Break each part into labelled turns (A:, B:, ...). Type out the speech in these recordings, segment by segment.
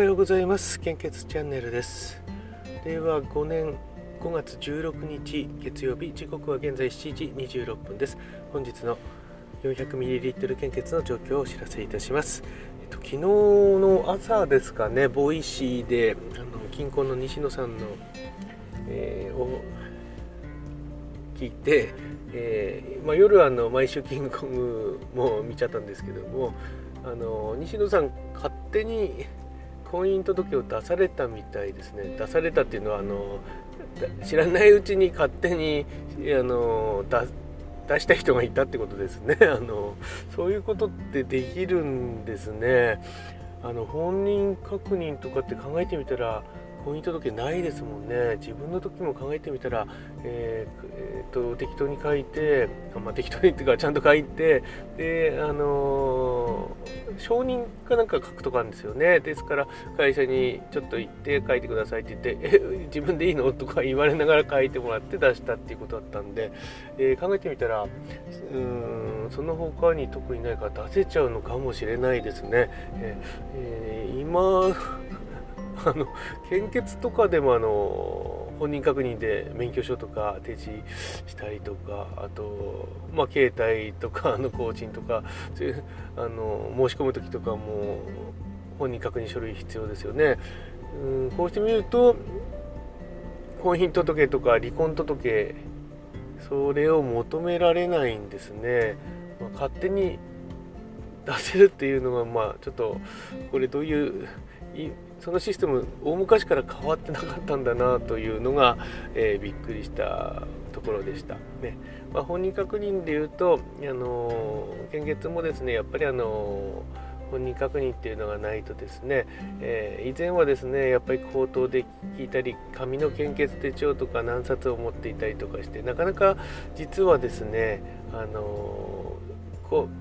A: おはようございます。献血チャンネルです。令和5年5月16日月曜日時刻は現在7時26分です。本日の 400ml 献血の状況をお知らせいたします、えっと、昨日の朝ですかね Voicyであの近郊の西野さんの、えー、を聞いて、えー、まあ、夜あの毎週キングコングも見ちゃったんですけどもあの西野さん勝手に婚姻届を出されたみたいですね。出されたっていうのはあの知らないうちに勝手にあの出した人がいたってことですね。あのそういうことってできるんですね。あの本人確認とかって考えてみたら婚姻届ないですもんね自分の時も考えてみたら、えーえーと、適当に書いて、まあ、適当にっていうかちゃんと書いてであのー、承認かなんか書くとかあるんですよねですから会社にちょっと行って書いてくださいって言ってえ自分でいいのとか言われながら書いてもらって出したっていうことだったんで、えー、考えてみたらうんその他に特にないから出せちゃうのかもしれないですね。えー、今あの献血とかでもあの本人確認で免許証とか提示したりとかあと、まあ、携帯とかの更新とかそういうあの申し込む時とかも本人確認書類必要ですよね。うんこうしてみると婚姻届とか離婚届それを求められないんですね。まあ、勝手に出せるっていうのがまあちょっとこれどういうそのシステム大昔から変わってなかったんだなというのが、えー、びっくりしたところでした。ねまあ、本人確認でいうと、あの献血もですねやっぱりあの本人確認っていうのがないとですね、えー、以前はですねやっぱり口頭で聞いたり紙の献血手帳とか何冊を持っていたりとかしてなかなか実はですねあの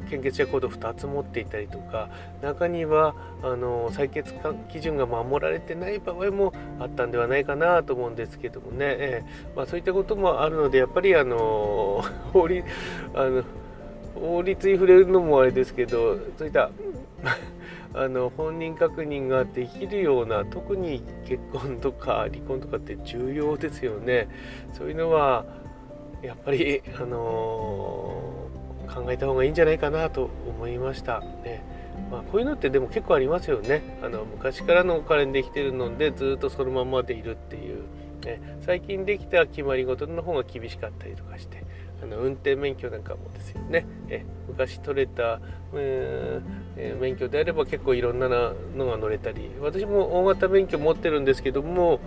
A: 献血者コード2つ持っていたりとか中にはあの採血基準が守られてない場合もあったんではないかなと思うんですけどもね、えー、まあ、そういったこともあるのでやっぱりあの 法律あの法律に触れるのもあれですけどそういった あの本人確認ができるような特に結婚とか離婚とかって重要ですよね。そういうのはやっぱりあのー考えた方がいいんじゃないかなと思いました。ねまあ、こういうのってでも結構ありますよね。あの昔からのお金できてるのでずっとそのままでいるっていう、ね、最近できた決まり事の方が厳しかったりとかしてあの運転免許なんかもですよね。え昔取れた、えー、免許であれば結構いろんなのが乗れたり私も大型免許持ってるんですけども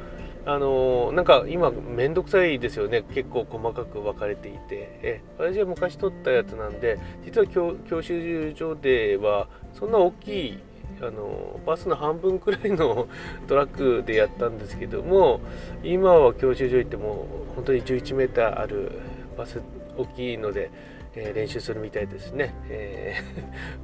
A: あのなんか今めんどくさいですよね。結構細かく分かれていて。え私は昔取ったやつなんで実は教教習所ではそんな大きいあのバスの半分くらいの トラックでやったんですけども今は教習所行っても本当に11メーターあるバス大きいので、えー、練習するみたいですね、え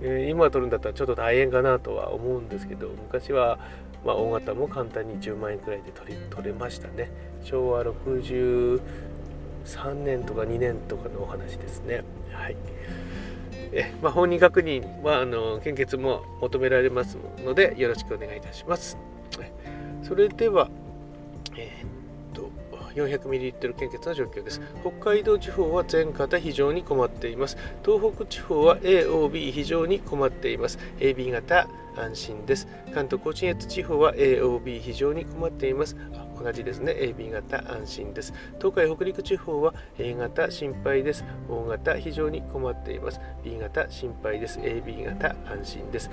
A: ー、今取るんだったらちょっと大変かなとは思うんですけど昔はまあ、大型も簡単に10万円くらいで取り取れましたね昭和63年とか2年とかのお話ですねはいえ、まあ、本人確認はあの献血も求められますのでよろしくお願いいたしますそれでは、えー 400ml 献血の状況です。北海道地方は全型非常に困っています。東北地方は AOB 非常に困っています。AB 型安心です。関東甲信越地方は AOB 非常に困っています。同じですね。AB 型安心です。東海北陸地方は A 型心配です。O 型非常に困っています。B 型心配です。AB 型安心です。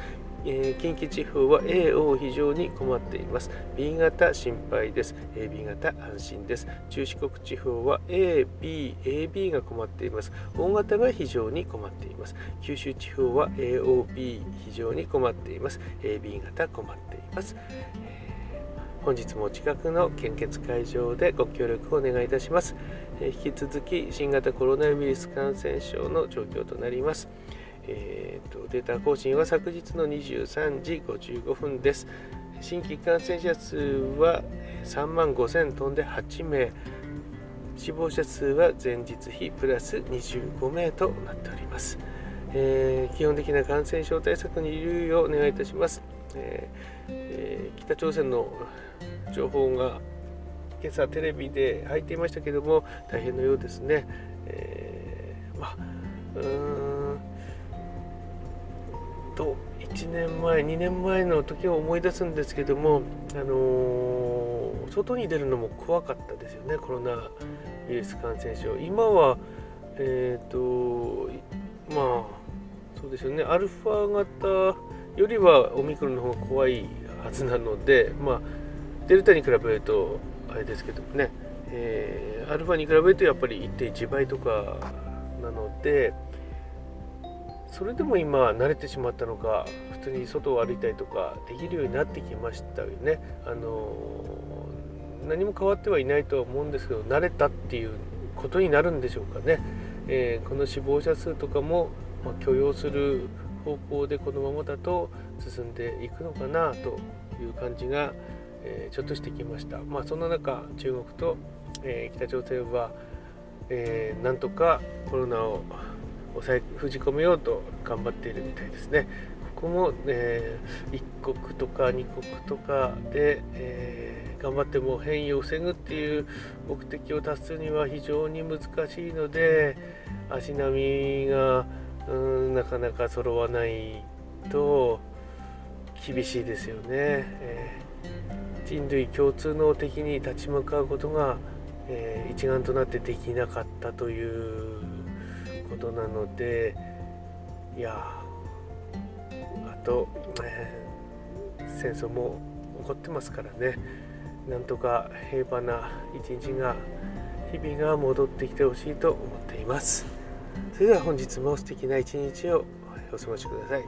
A: えー、近畿地方は A を非常に困っています。B 型心配です。AB 型安心です。中四国地方は A、B、AB が困っています。大型が非常に困っています。九州地方は AOB 非常に困っています。AB 型困っています。本日も近くの献血会場でご協力をお願いいたします。引き続き新型コロナウイルス感染症の状況となります。えーと、データ更新は昨日の23時55分です。新規感染者数は3万5000飛んで8名、死亡者数は前日比プラス25名となっております。えー、基本的な感染症対策に留意をお願いいたします、えーえー、北朝鮮の情報が今朝テレビで入っていましたけども大変のようですね、えー、まあうーんと1年前2年前の時を思い出すんですけどもあのー、外に出るのも怖かったですよね。コロナウイルス感染症。今はえっ、ー、とですよねアルファ型よりはオミクロンの方が怖いはずなのでまあデルタに比べるとあれですけどもね、えー、アルファに比べるとやっぱり1.1倍とかなのでそれでも今慣れてしまったのか普通に外を歩いたりとかできるようになってきましたよね。あの何も変わってはいないとは思うんですけど慣れたっていうことになるんでしょうかね。えー、この死亡者数とかも、まあ、許容する方向でこのままだと進んでいくのかなという感じが、えー、ちょっとしてきました。まあ、そんな中中国と、えー、北朝鮮は、えー、なんとかコロナを抑え封じ込めようと頑張っているみたいですね。ここも、えー、1国とか2国とかで、えー、頑張っても変異を防ぐっていう目的を達するには非常に難しいので足並みがうんなかなか揃わないと厳しいですよね、えー、人類共通の敵に立ち向かうことが、えー、一丸となってできなかったということなのでいやあと、えー、戦争も起こってますからね。なんとか平和な一日が日々が戻ってきてほしいと思っています。それでは本日も素敵な一日をお過ごしください。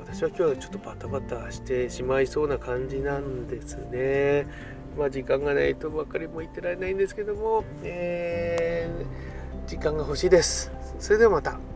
A: 私は今日はちょっとバタバタしてしまいそうな感じなんですね。まあ時間がないとばかりも言ってられないんですけども、えー、時間が欲しいです。それではまた。